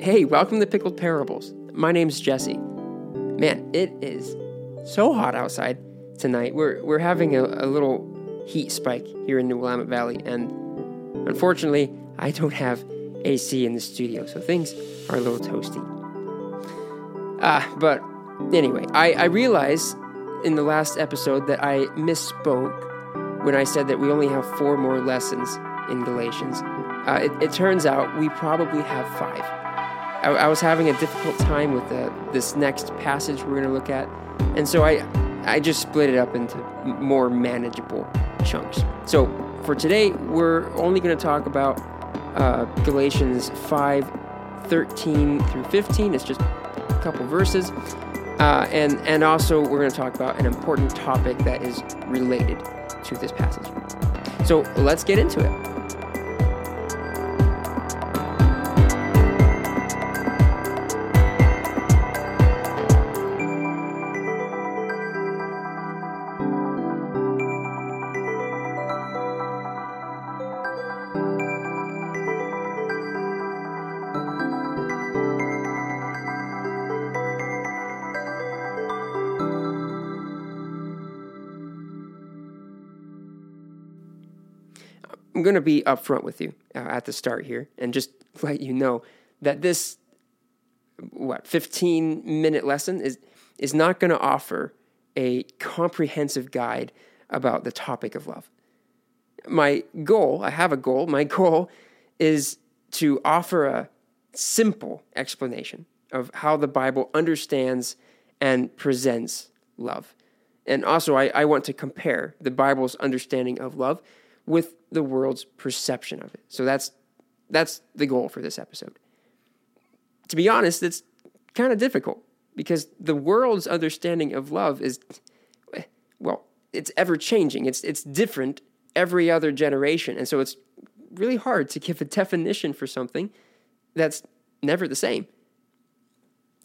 Hey, welcome to Pickled Parables. My name's Jesse. Man, it is so hot outside tonight. We're, we're having a, a little heat spike here in the Willamette Valley, and unfortunately, I don't have AC in the studio, so things are a little toasty. Ah, uh, but anyway, I, I realized in the last episode that I misspoke when I said that we only have four more lessons in Galatians. Uh, it, it turns out we probably have five. I, I was having a difficult time with the, this next passage we're going to look at, and so I I just split it up into more manageable chunks. So for today, we're only going to talk about uh, Galatians 5 13 through 15. It's just a couple verses. Uh, and, and also, we're going to talk about an important topic that is related to this passage. So let's get into it. To be upfront with you uh, at the start here and just let you know that this what 15 minute lesson is is not going to offer a comprehensive guide about the topic of love. My goal, I have a goal, my goal is to offer a simple explanation of how the Bible understands and presents love. And also, I, I want to compare the Bible's understanding of love with the world's perception of it. So that's that's the goal for this episode. To be honest, it's kind of difficult because the world's understanding of love is well, it's ever changing. It's it's different every other generation. And so it's really hard to give a definition for something that's never the same.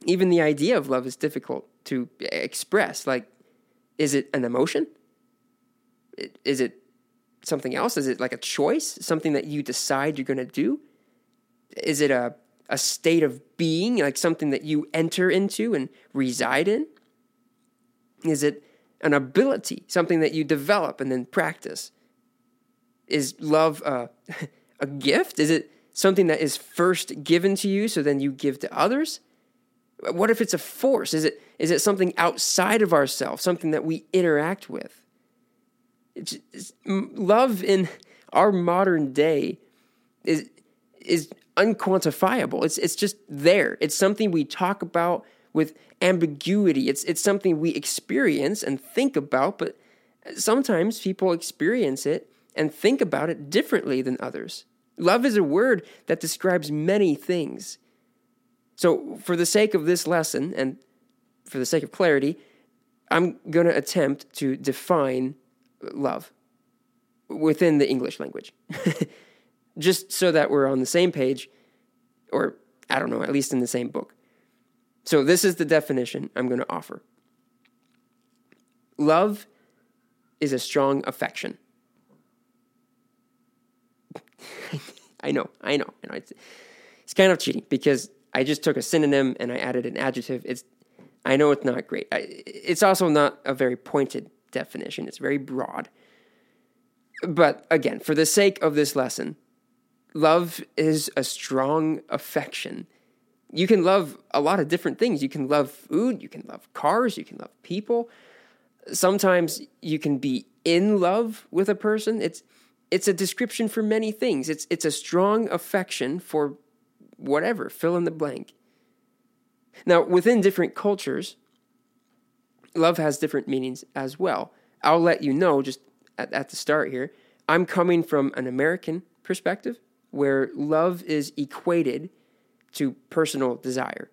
Even the idea of love is difficult to express. Like, is it an emotion? Is it something else? Is it like a choice, something that you decide you're going to do? Is it a a state of being, like something that you enter into and reside in? Is it an ability, something that you develop and then practice? Is love a, a gift? Is it something that is first given to you so then you give to others? What if it's a force? Is it is it something outside of ourselves, something that we interact with? Love in our modern day is is unquantifiable. It's it's just there. It's something we talk about with ambiguity. It's it's something we experience and think about, but sometimes people experience it and think about it differently than others. Love is a word that describes many things. So, for the sake of this lesson and for the sake of clarity, I'm going to attempt to define love within the English language. Just so that we're on the same page, or I don't know, at least in the same book. So, this is the definition I'm going to offer love is a strong affection. I know, I know, I know. It's, it's kind of cheating because I just took a synonym and I added an adjective. It's, I know it's not great. I, it's also not a very pointed definition, it's very broad. But again, for the sake of this lesson, love is a strong affection. You can love a lot of different things. You can love food, you can love cars, you can love people. Sometimes you can be in love with a person. It's it's a description for many things. It's it's a strong affection for whatever, fill in the blank. Now, within different cultures, love has different meanings as well. I'll let you know just at, at the start here. I'm coming from an American perspective where love is equated to personal desire.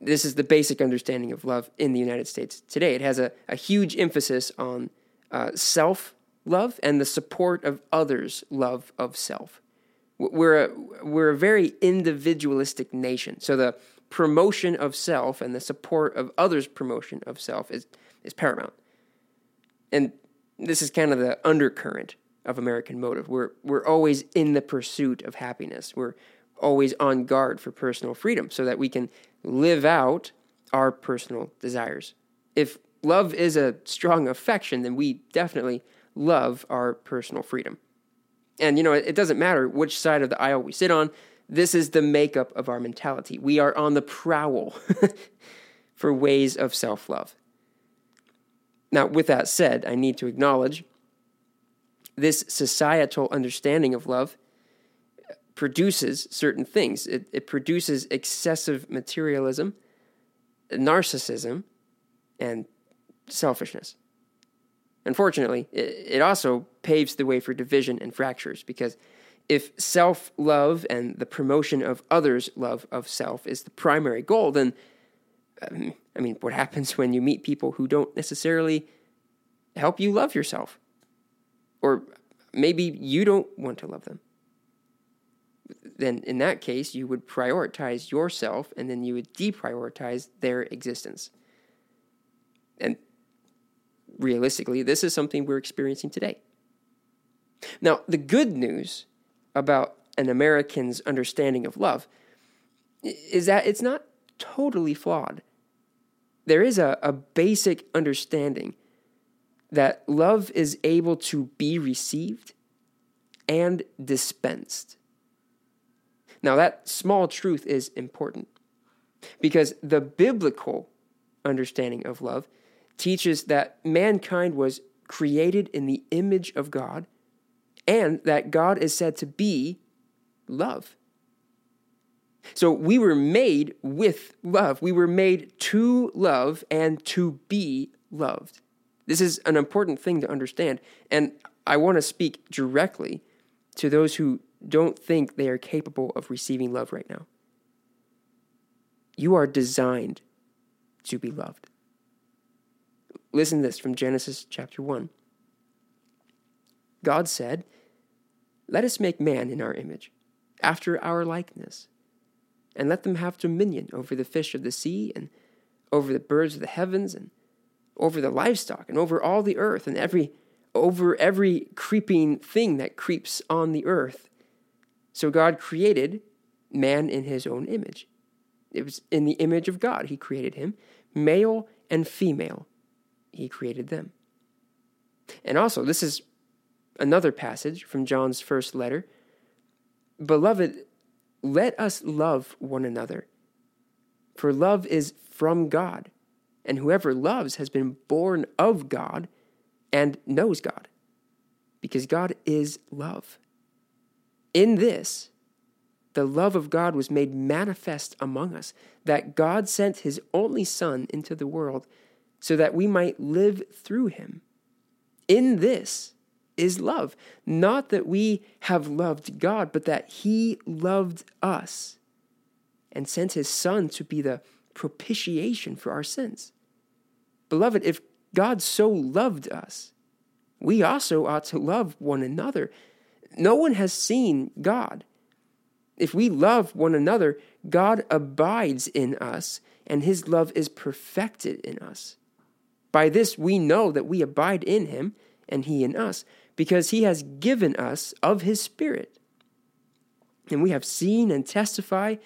This is the basic understanding of love in the United States today. It has a, a huge emphasis on uh, self love and the support of others' love of self. We're a, we're a very individualistic nation. So the promotion of self and the support of others' promotion of self is, is paramount. And this is kind of the undercurrent of American motive. We're, we're always in the pursuit of happiness. We're always on guard for personal freedom so that we can live out our personal desires. If love is a strong affection, then we definitely love our personal freedom. And, you know, it, doesn't matter which side of the aisle we sit on, this is the makeup of our mentality. We are on the prowl for ways of self love. Now, with that said, I need to acknowledge this societal understanding of love produces certain things. It, it produces excessive materialism, narcissism, and selfishness. Unfortunately, it, it also paves the way for division and fractures because if self love and the promotion of others' love of self is the primary goal, then, um, I mean, what happens when you meet people who don't necessarily help you love yourself? Or maybe you don't want to love them. Then, in that case, you would prioritize yourself and then you would deprioritize their existence. And realistically, this is something we're experiencing today. Now, the good news about an American's understanding of love is that it's not totally flawed. There is a, a basic understanding that love is able to be received and dispensed. Now, that small truth is important because the biblical understanding of love teaches that mankind was created in the image of God and that God is said to be love. So we were made with love. We were made to love and to be loved. This is an important thing to understand. And I want to speak directly to those who don't think they are capable of receiving love right now. You are designed to be loved. Listen to this from Genesis chapter 1. God said, Let us make man in our image, after our likeness, and let them have dominion over the fish of the sea, and over the birds of the heavens, and over the livestock, and over all the earth, and every over every creeping thing that creeps on the earth. So God created man in his own image. It was in the image of God he created him, male and female he created them. And also, this is another passage from John's first letter. Beloved, let us love one another, for love is from God, and whoever loves has been born of God and knows God, because God is love. In this, the love of God was made manifest among us, that God sent his only Son into the world so that we might live through him. In this is love, not that we have loved God, but that he loved us and sent his Son to be the propitiation for our sins. Beloved, if God so loved us, we also ought to love one another. No one has seen God. If we love one another, God abides in us, and his love is perfected in us. By this we know that we abide in him and he in us, because he has given us of his Spirit. And we have seen and testify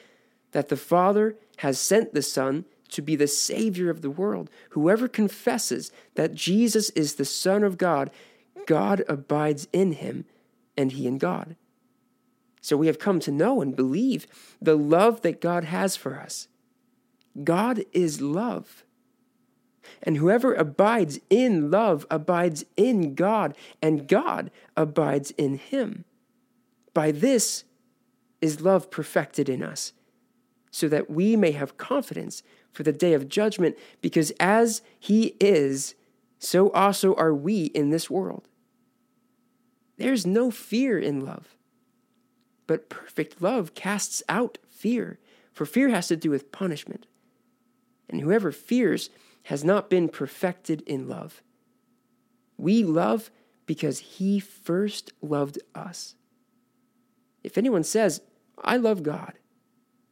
that the Father has sent the Son to be the Savior of the world. Whoever confesses that Jesus is the Son of God, God abides in him and he in God. So we have come to know and believe the love that God has for us. God is love. And whoever abides in love abides in God, and God abides in him. By this is love perfected in us, so that we may have confidence for the day of judgment, because as he is, so also are we in this world. There's no fear in love, but perfect love casts out fear, for fear has to do with punishment. And whoever fears, has not been perfected in love. We love because he first loved us. If anyone says, I love God,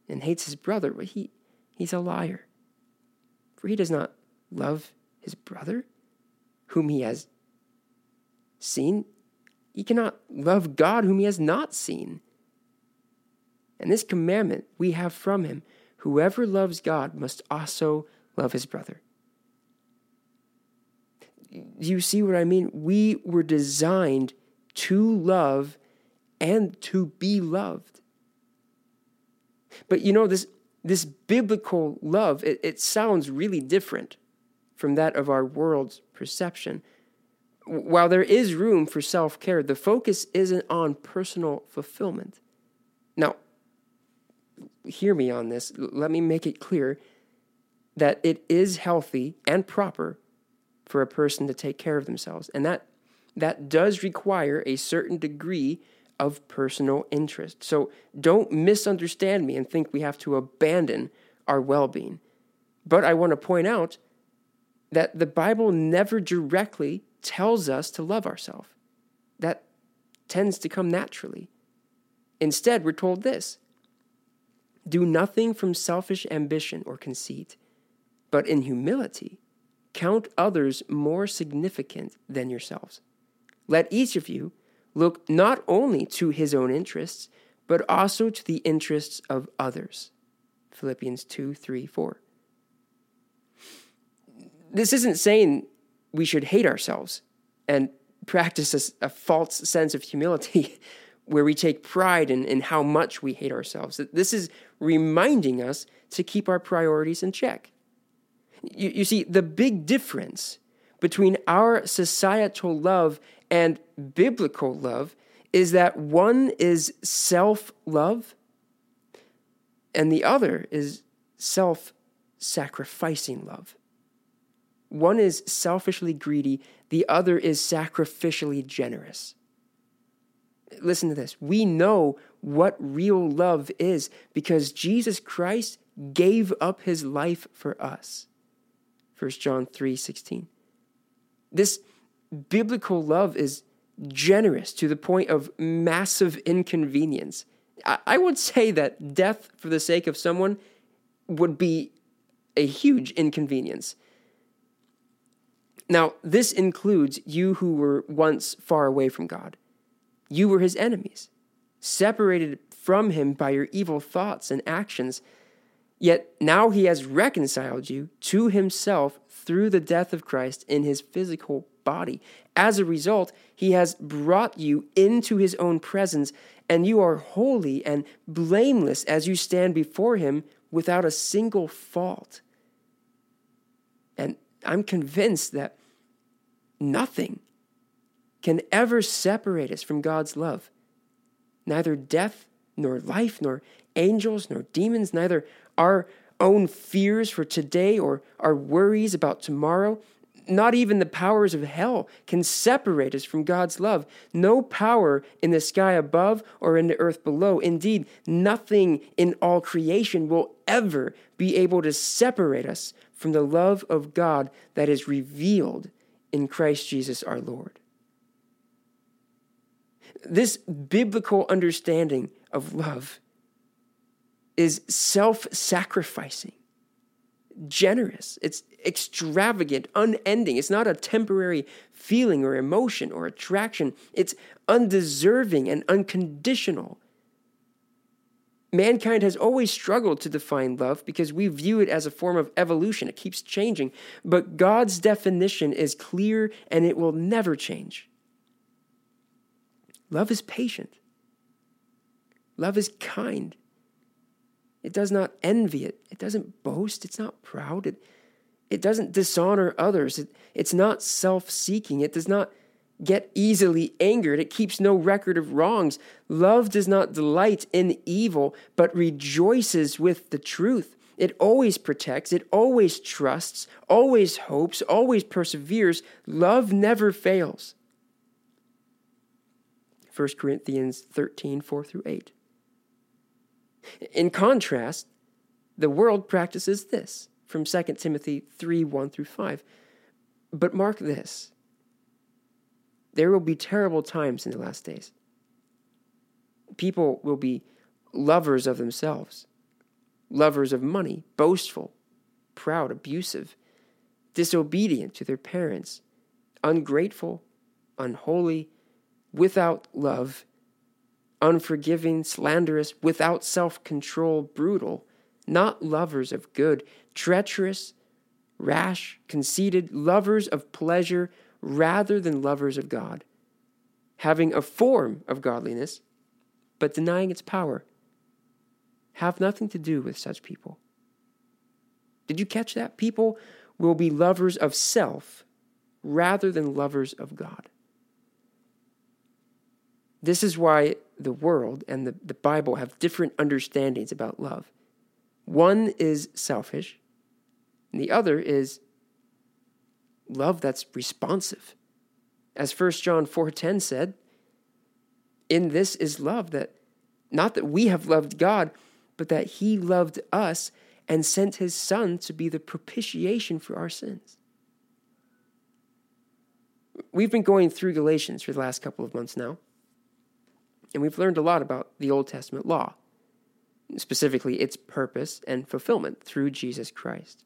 and hates his brother, well, he, he's a liar. For he does not love his brother, whom he has seen. He cannot love God, whom he has not seen. And this commandment we have from him whoever loves God must also love his brother. You see what I mean? We were designed to love and to be loved. But you know, this, this biblical love, it, it sounds really different from that of our world's perception. While there is room for self care, the focus isn't on personal fulfillment. Now, hear me on this. Let me make it clear that it is healthy and proper for a person to take care of themselves. And that that does require a certain degree of personal interest. So don't misunderstand me and think we have to abandon our well-being. But I want to point out that the Bible never directly tells us to love ourselves. That tends to come naturally. Instead, we're told this do nothing from selfish ambition or conceit, but in humility count others more significant than yourselves. Let each of you look not only to his own interests, but also to the interests of others. Philippians 2 3 4. This isn't saying we should hate ourselves and practice a, a false sense of humility where we take pride in, in how much we hate ourselves. This is reminding us to keep our priorities in check. You, you see, the big difference between our societal love and biblical love is that one is self love and the other is self sacrificing love. One is selfishly greedy, the other is sacrificially generous listen to this. We know what real love is because Jesus Christ gave up his life for us. 1 John 3 16. This biblical love is generous to the point of massive inconvenience. I would say that death for the sake of someone would be a huge inconvenience. Now, this includes you who were once far away from God. You were his enemies, separated from him by your evil thoughts and actions. Yet now he has reconciled you to himself through the death of Christ in his physical body. As a result, he has brought you into his own presence, and you are holy and blameless as you stand before him without a single fault. And I'm convinced that nothing can ever separate us from God's love. Neither death, nor life, nor angels, nor demons, neither our own fears for today or our worries about tomorrow, not even the powers of hell can separate us from God's love. No power in the sky above or in the earth below. Indeed, nothing in all creation will ever be able to separate us from the love of God that is revealed in Christ Jesus our Lord this biblical understanding of love is self sacrificing, generous, it's extravagant, unending. It's not a temporary feeling or emotion or attraction, it's undeserving and unconditional. Mankind has always struggled to define love because we view it as a form of evolution. It keeps changing. But God's definition is clear and it will never change. Love is patient. Love is kind. It does not envy it. It doesn't boast. It's not proud. It, it doesn't dishonor others. It, it's not self seeking. It does not get easily angered. It keeps no record of wrongs. Love does not delight in evil, but rejoices with the truth. It always protects. It always trusts, always hopes, always perseveres. Love never fails. 1 Corinthians 13, 4 through 8. In contrast, the world practices this from 2 Timothy 3, 1 through 5. But mark this there will be terrible times in the last days. People will be lovers of themselves, lovers of money, boastful, proud, abusive, disobedient to their parents, ungrateful, unholy, without love, unforgiving, slanderous, without self control, brutal, not lovers of good, treacherous, rash, conceited, lovers of pleasure rather than lovers of God, having a form of godliness, but denying its power. Have nothing to do with such people. Did you catch that? People will be lovers of self rather than lovers of God. This is why the world and the, the Bible have different understandings about love. One is selfish, and the other is love that's responsive. As 1 John 4:10 said, in this is love that not that we have loved God, but that he loved us and sent his son to be the propitiation for our sins. We've been going through Galatians for the last couple of months now, and we've learned a lot about the Old Testament law, specifically its purpose and fulfillment through Jesus Christ.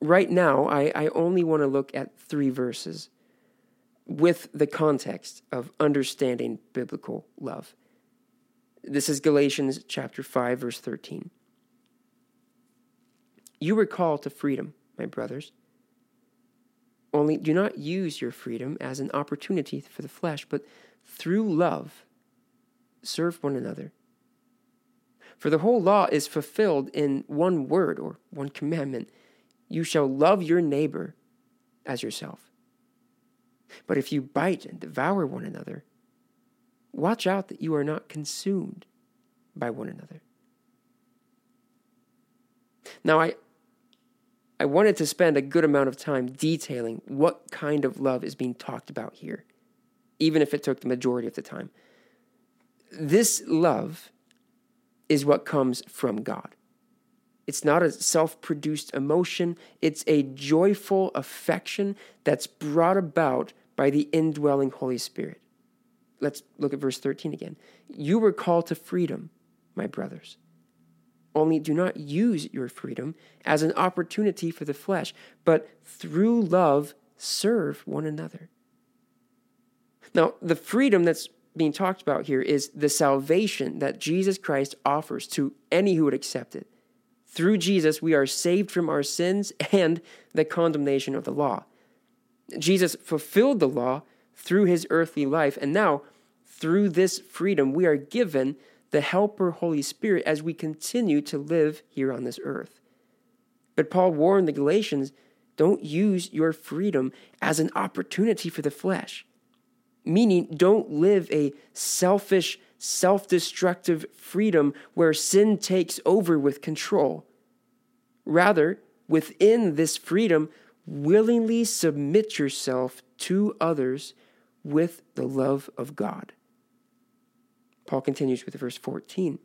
Right now, I, I only want to look at three verses with the context of understanding biblical love. This is Galatians chapter 5 verse 13. You were called to freedom, my brothers. Only do not use your freedom as an opportunity for the flesh, but through love serve one another. For the whole law is fulfilled in one word or one commandment you shall love your neighbor as yourself. But if you bite and devour one another, watch out that you are not consumed by one another. Now, I, I wanted to spend a good amount of time detailing what kind of love is being talked about here, even if it took the majority of the time. This love is what comes from God. It's not a self produced emotion, it's a joyful affection that's brought about by the indwelling Holy Spirit. Let's look at verse 13 again. You were called to freedom, my brothers. Only do not use your freedom as an opportunity for the flesh, but through love serve one another. Now, the freedom that's being talked about here is the salvation that Jesus Christ offers to any who would accept it. Through Jesus, we are saved from our sins and the condemnation of the law. Jesus fulfilled the law through his earthly life, and now, through this freedom, we are given the Helper Holy Spirit as we continue to live here on this earth. But Paul warned the Galatians don't use your freedom as an opportunity for the flesh, meaning, don't live a selfish, self destructive freedom where sin takes over with control. Rather, within this freedom, willingly submit yourself to others with the love of God. Paul continues with verse 14.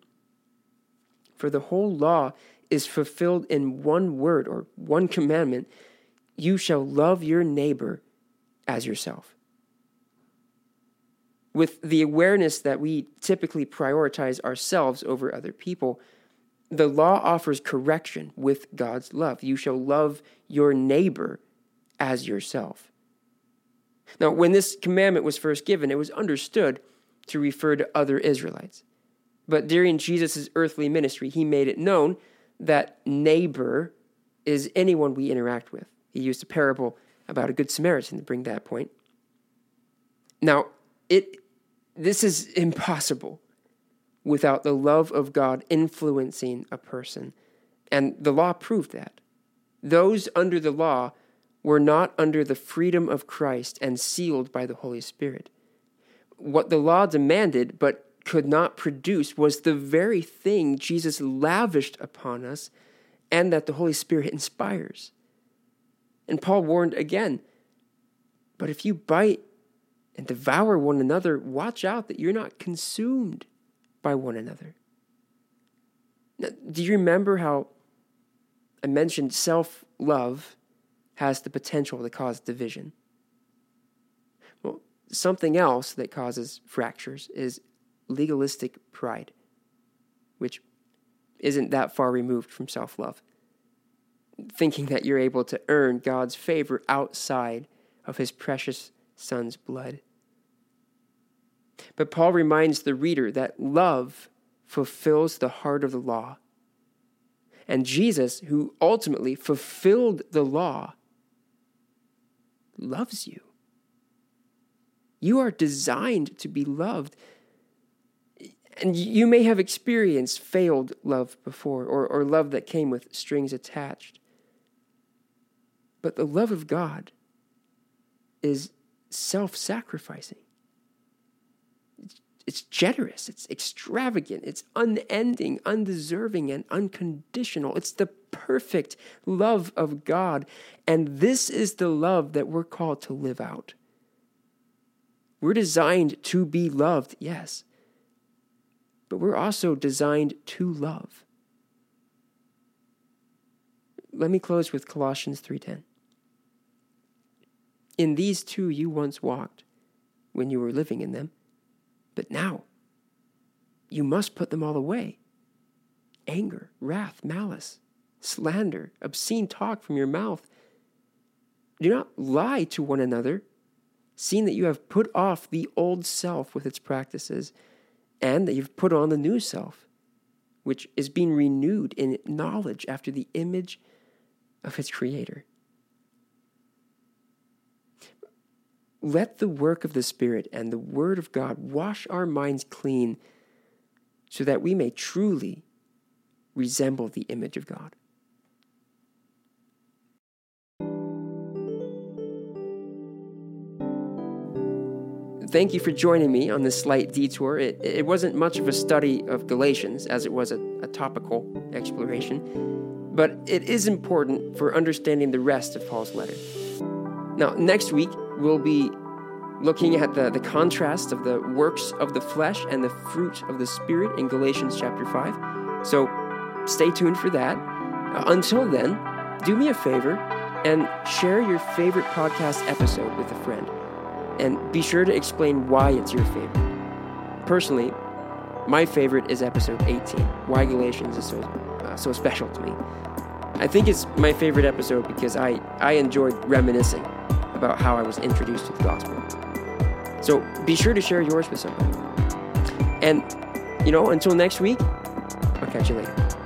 For the whole law is fulfilled in one word or one commandment you shall love your neighbor as yourself. With the awareness that we typically prioritize ourselves over other people, the law offers correction with God's love. You shall love your neighbor as yourself. Now, when this commandment was first given, it was understood to refer to other Israelites. But during Jesus' earthly ministry, he made it known that neighbor is anyone we interact with. He used a parable about a good Samaritan to bring that point. Now, it this is impossible without the love of God influencing a person. And the law proved that. Those under the law were not under the freedom of Christ and sealed by the Holy Spirit what the law demanded but could not produce was the very thing Jesus lavished upon us and that the Holy Spirit inspires. And Paul warned again, but if you bite and devour one another, watch out that you're not consumed by one another. Now, do you remember how I mentioned self love has the potential to cause division? Well, something else that causes fractures is legalistic pride, which isn't that far removed from self love. Thinking that you're able to earn God's favor outside of his precious son's blood. But Paul reminds the reader that love fulfills the heart of the law. And Jesus, who ultimately fulfilled the law, loves you. You are designed to be loved. And you may have experienced failed love before, or, or love that came with strings attached. But the love of God is self sacrificing. It's generous, it's extravagant, it's unending, undeserving, and unconditional. It's the perfect love of God. And this is the love that we're called to live out. We're designed to be loved, yes, but we're also designed to love. Let me close with Colossians 3:10. In these two you once walked when you were living in them, but now you must put them all away. Anger, wrath, malice, slander, obscene talk from your mouth. Do not lie to one another seeing that you have put off the old self with its practices, and that you've put on the new self, which is being renewed in knowledge after the image of its creator. Let the work of the Spirit and the Word of God wash our minds clean so that we may truly resemble the image of God. thank you for joining me on this slight detour. It, it wasn't much of a study of Galatians as it was a, a topical exploration, but it is important for understanding the rest of Paul's letter. Now, next week, we'll be looking at the, the contrast of the works of the flesh and the fruit of the Spirit in Galatians chapter 5. So stay tuned for that. Uh, until then, do me a favor and share your favorite podcast episode with a friend and be sure to explain why it's your favorite. Personally, my favorite is episode 18, why Galatians is so, uh, so special to me. I think it's my favorite episode because I, I enjoyed reminiscing about how I was introduced to the gospel. So be sure to share yours with somebody. And, you know, until next week, I'll catch you later.